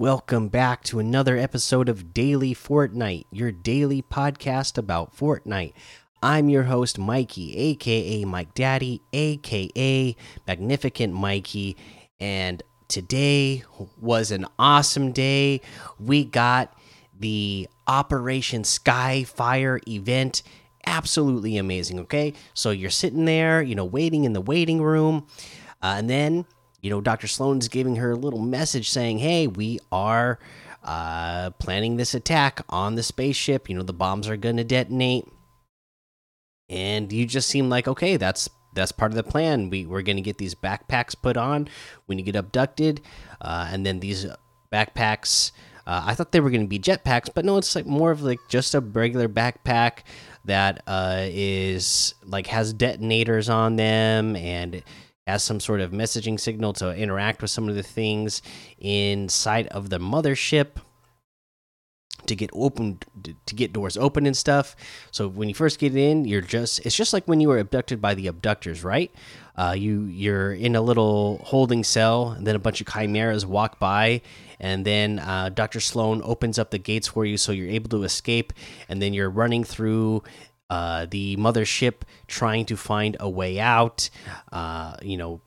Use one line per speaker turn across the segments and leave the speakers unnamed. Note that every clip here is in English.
Welcome back to another episode of Daily Fortnite, your daily podcast about Fortnite. I'm your host, Mikey, aka Mike Daddy, aka Magnificent Mikey, and today was an awesome day. We got the Operation Skyfire event. Absolutely amazing, okay? So you're sitting there, you know, waiting in the waiting room, uh, and then you know, Dr. Slone's giving her a little message saying, hey, we are uh, planning this attack on the spaceship. You know, the bombs are going to detonate. And you just seem like, okay, that's that's part of the plan. We, we're going to get these backpacks put on when you get abducted. Uh, and then these backpacks, uh, I thought they were going to be jetpacks, but no, it's like more of like just a regular backpack that uh, is like has detonators on them and has some sort of messaging signal to interact with some of the things inside of the mothership to get open to get doors open and stuff. So when you first get in you're just it's just like when you were abducted by the abductors right? Uh, you you're in a little holding cell and then a bunch of chimeras walk by and then uh, dr slone opens up the gates for you so you're able to escape and then you're running through uh, the mothership trying to find a way out. Uh, you know,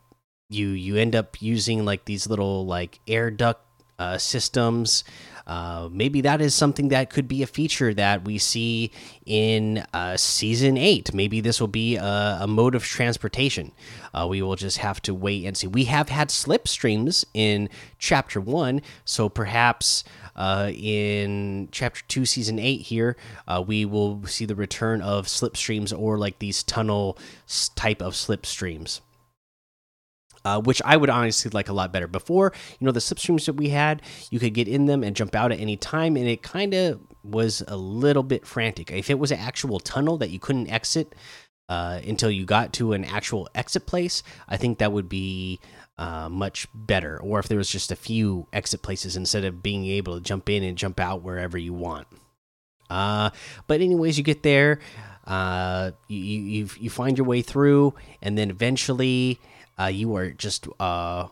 you you end up using like these little like air duct uh, systems. Uh, maybe that is something that could be a feature that we see in uh, season eight. Maybe this will be a, a mode of transportation. Uh, we will just have to wait and see. We have had slipstreams in chapter one, so perhaps uh, in chapter two, season eight, here uh, we will see the return of slipstreams or like these tunnel type of slipstreams. Uh, which I would honestly like a lot better. Before, you know, the slipstreams that we had, you could get in them and jump out at any time, and it kind of was a little bit frantic. If it was an actual tunnel that you couldn't exit uh, until you got to an actual exit place, I think that would be uh, much better. Or if there was just a few exit places instead of being able to jump in and jump out wherever you want. Uh, but anyways, you get there, uh, you, you you find your way through, and then eventually, uh, you are just uh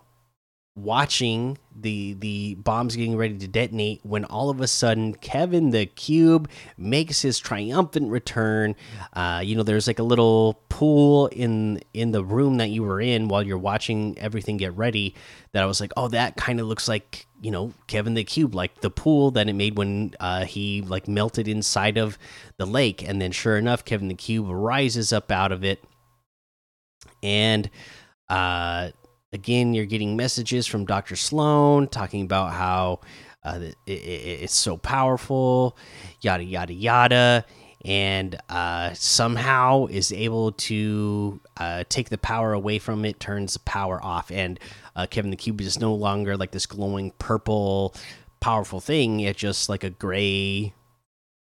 watching the the bombs getting ready to detonate when all of a sudden Kevin the Cube makes his triumphant return. Uh, you know, there's like a little pool in in the room that you were in while you're watching everything get ready. That I was like, oh, that kind of looks like you know Kevin the Cube, like the pool that it made when uh, he like melted inside of the lake. And then, sure enough, Kevin the Cube rises up out of it and. Uh, again, you're getting messages from Dr. Slone talking about how uh, it, it, it's so powerful, yada, yada, yada. And uh, somehow is able to uh, take the power away from it, turns the power off. And uh, Kevin the Cube is no longer like this glowing purple, powerful thing. It's just like a gray,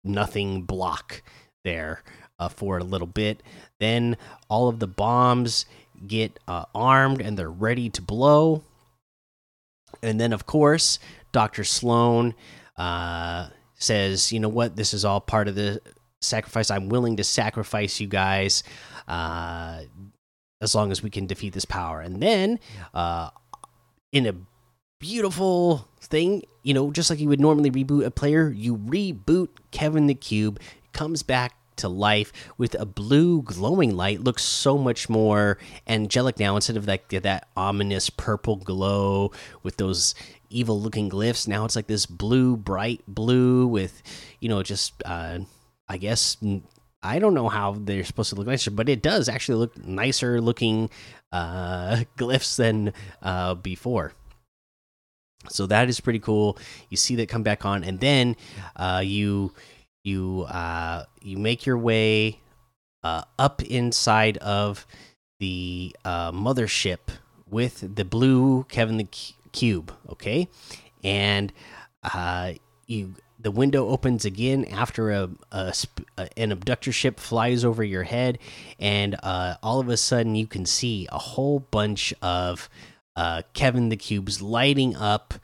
nothing block there uh, for a little bit. Then all of the bombs get uh, armed and they're ready to blow. And then, of course, Dr. Slone uh, says, You know what? This is all part of the sacrifice. I'm willing to sacrifice you guys uh, as long as we can defeat this power. And then, uh, in a beautiful thing, you know, just like you would normally reboot a player, you reboot Kevin the Cube, comes back to life with a blue glowing light looks so much more angelic now instead of like that ominous purple glow with those evil looking glyphs. Now it's like this blue bright blue with you know just uh i guess i don't know how they're supposed to look nicer but it does actually look nicer looking uh glyphs than uh before. So that is pretty cool. You see that come back on and then uh you you uh, you make your way uh, up inside of the uh, mothership with the blue Kevin the cube. Okay, and uh, you the window opens again after a, a, an abductor ship flies over your head, and uh, all of a sudden you can see a whole bunch of uh, Kevin the cubes lighting up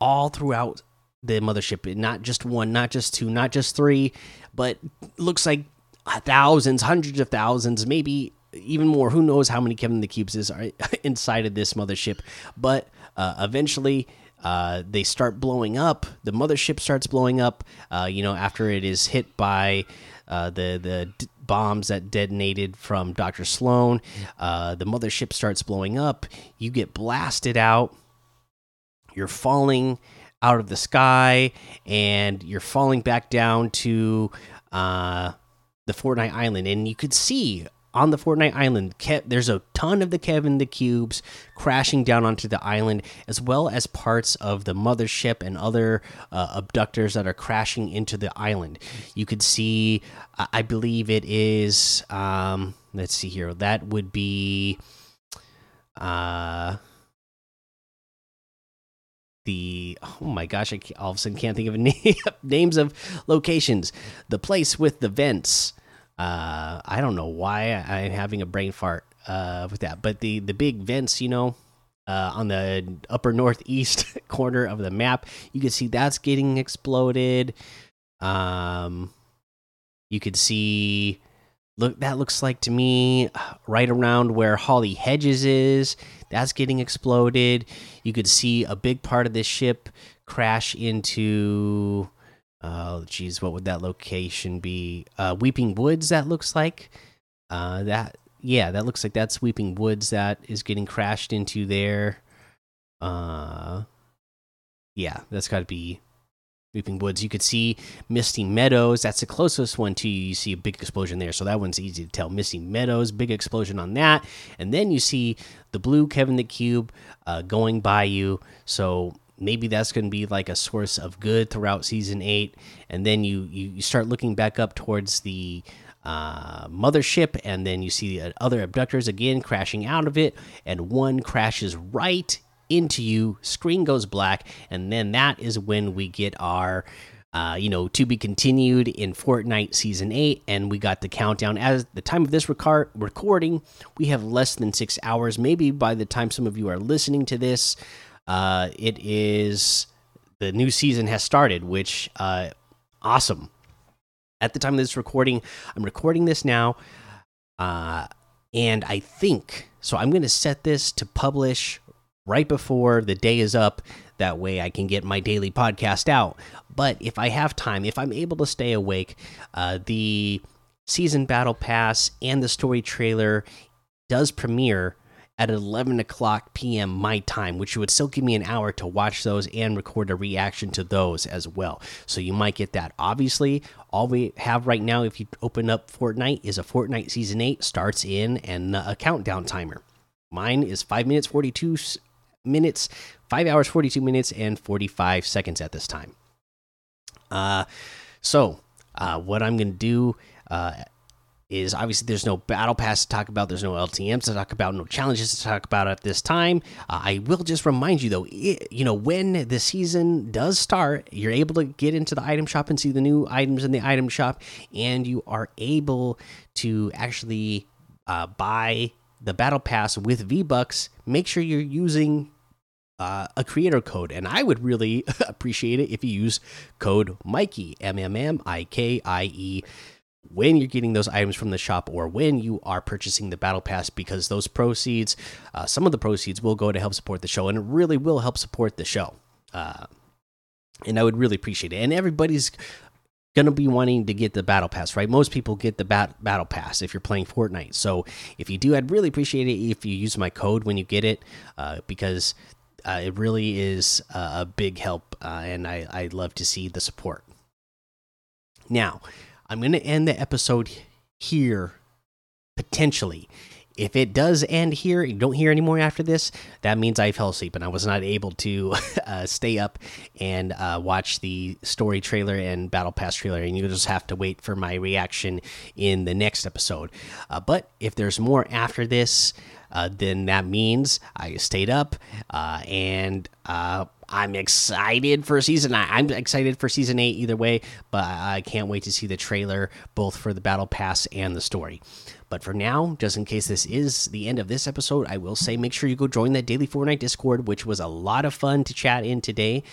all throughout the mothership. Not just one, not just two, not just three, but looks like thousands, hundreds of thousands, maybe even more. Who knows how many Kevin the Cubes is are inside of this mothership? But uh, eventually, uh, they start blowing up. The mothership starts blowing up. Uh, you know, after it is hit by uh, the the bombs that detonated from Doctor Slone, uh, the mothership starts blowing up. You get blasted out. You're falling out of the sky, and you're falling back down to uh, the Fortnite Island, and you could see on the Fortnite Island. there's a ton of the Kevin the Cubes crashing down onto the island, as well as parts of the mothership and other uh, abductors that are crashing into the island. You could see, I believe it is. Um, let's see here. That would be. Uh, the oh my gosh, I all of a sudden can't think of name, names of locations. The place with the vents. Uh, I don't know why I'm having a brain fart uh, with that, but the the big vents, you know, uh, on the upper northeast corner of the map, you can see that's getting exploded. Um, you could see look that looks like to me right around where Holly Hedges is. That's getting exploded. You could see a big part of this ship crash into Oh, geez, what would that location be? Uh, Weeping Woods. That looks like. Uh, that yeah, that looks like that's Weeping Woods that is getting crashed into there. Uh, yeah, that's got to be Weeping Woods. You could see Misty Meadows. That's the closest one to you. You see a big explosion there, so that one's easy to tell. Misty Meadows, big explosion on that, and then you see the blue Kevin the Cube uh, going by you. So maybe that's going to be like a source of good throughout season eight and then you you, start looking back up towards the uh, mothership and then you see the other abductors again crashing out of it and one crashes right into you screen goes black and then that is when we get our uh, you know, to be continued in Fortnite Season 8, and we got the countdown. As the time of this recording, we have less than six hours. Maybe by the time some of you are listening to this, uh, it is the new season has started, which uh, awesome. At the time of this recording, I'm recording this now, uh, and I think so. I'm going to set this to publish right before the day is up. That way, I can get my daily podcast out. But if I have time, if I'm able to stay awake, uh, the season battle pass and the story trailer does premiere at 11 o'clock p.m. my time, which would still give me an hour to watch those and record a reaction to those as well. So you might get that. Obviously, all we have right now, if you open up Fortnite, is a Fortnite Season 8 starts in and a countdown timer. Mine is 5 minutes 42 minutes, 5 hours 42 minutes, and 45 seconds at this time. Uh, so, uh, what I'm going to do. Uh, is obviously there's no battle pass to talk about, there's no LTMs to talk about, no challenges to talk about at this time. Uh, I will just remind you though, it, you know, when the season does start, you're able to get into the item shop and see the new items in the item shop, and you are able to actually uh, buy the battle pass with V Bucks. Make sure you're using uh, a creator code, and I would really appreciate it if you use code Mikey M M M I K I E when you're getting those items from the shop or when you are purchasing the battle pass because those proceeds uh, some of the proceeds will go to help support the show and it really will help support the show. Uh, and i would really appreciate it. And everybody's gonna be wanting to get the battle pass right? Most people get the bat battle pass if you're playing fortnite. So if you do i'd really appreciate it if you use my code when you get it uh, because uh, it really is a big help uh, and I, I love to see the support. Now I'm going to end the episode here potentially. If it does end here, you don't hear anymore after this, that means I fell asleep and I was not able to uh, stay up and uh, watch the story trailer and battle pass trailer, and you just have to wait for my reaction in the next episode. Uh, but if there's more after this, then that means I stayed up uh, and uh, I'm excited for season nine. I'm excited for season eight either way, but I can't wait to see the trailer both for the battle pass and the story. But for now, just in case this is the end of this episode, I will say make sure you go join that daily Fortnite Discord, which was a lot of fun to chat in today.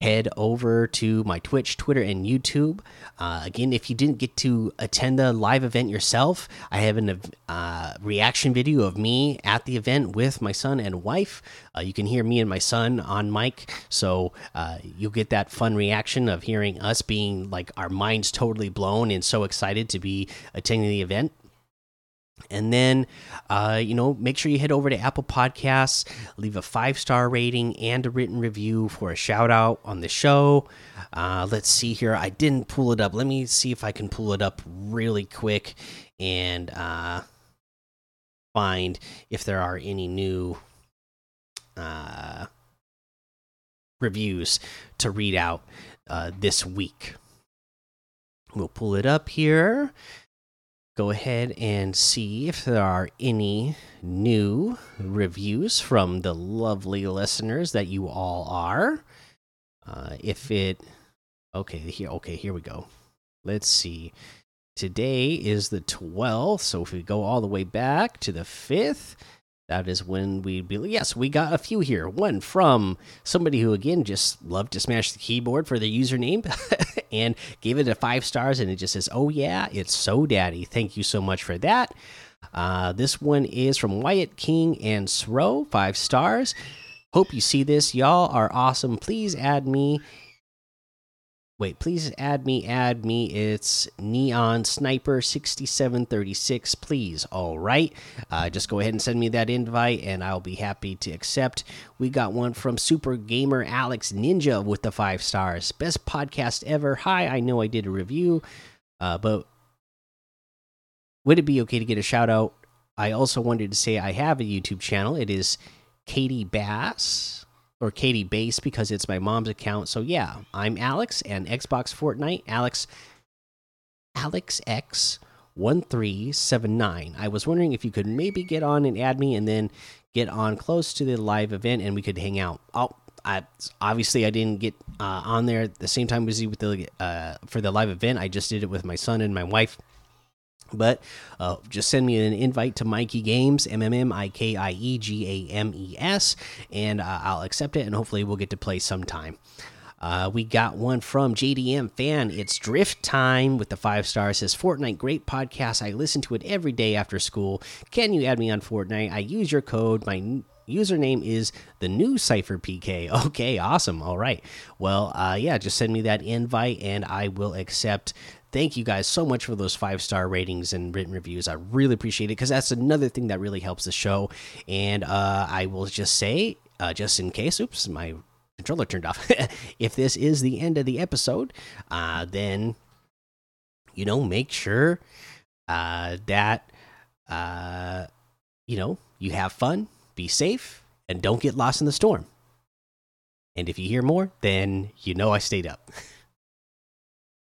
Head over to my Twitch, Twitter, and YouTube. Uh, again, if you didn't get to attend the live event yourself, I have a uh, reaction video of me at the event with my son and wife. Uh, you can hear me and my son on mic, so uh, you'll get that fun reaction of hearing us being like our minds totally blown and so excited to be attending the event and then uh, you know make sure you head over to apple podcasts leave a five star rating and a written review for a shout out on the show. Uh, let's see here. I didn't pull it up. Let me see if i can pull it up really quick and uh, find if there are any new uh, reviews to read out uh, this week. We'll pull it up here go ahead and see if there are any new reviews from the lovely listeners that you all are. Uh, if it, okay, here, okay, here we go. Let's see. Today is the 12th, so if we go all the way back to the 5th, that is when we'd be yes we got a few here one from somebody who again just loved to smash the keyboard for their username and gave it a five stars and it just says oh yeah it's so daddy. Thank you so much for that. Uh, this one is from wyatt king and sro five stars. Hope you see this. Y'all are awesome. Please add me Wait, please add me, add me. It's Neon Sniper 6736, please. All right. Uh, just go ahead and send me that invite, and I'll be happy to accept. We got one from Super Gamer Alex Ninja with the five stars. Best podcast ever. Hi, I know I did a review, uh, but would it be okay to get a shout out? I also wanted to say I have a YouTube channel. It is Katie Bass or Katie Base because it's my mom's account. So yeah, I'm Alex and Xbox Fortnite. Alex Alex X one three seven nine. I was wondering if you could maybe get on and add me, and then get on close to the live event, and we could hang out. Oh, I obviously I didn't get uh, on there at the same time as you with the uh, for the live event. I just did it with my son and my wife. But uh, just send me an invite to Mikey Games, M M M I K I E G A M E S, and uh, I'll accept it, and hopefully we'll get to play sometime. Uh, we got one from JDM fan. It's Drift Time with the five stars. Says Fortnite, great podcast. I listen to it every day after school. Can you add me on Fortnite? I use your code. My username is the new Cipher PK. Okay, awesome. All right. Well, uh, yeah, just send me that invite and I will accept thank you guys so much for those five star ratings and written reviews. I really appreciate it because that's another thing that really helps the show. And uh, I will just say, uh, just in case, oops, my controller turned off. if this is the end of the episode, uh, then you know, make sure uh, that uh, you know you have fun, be safe, and don't get lost in the storm. And if you hear more, then you know I stayed up.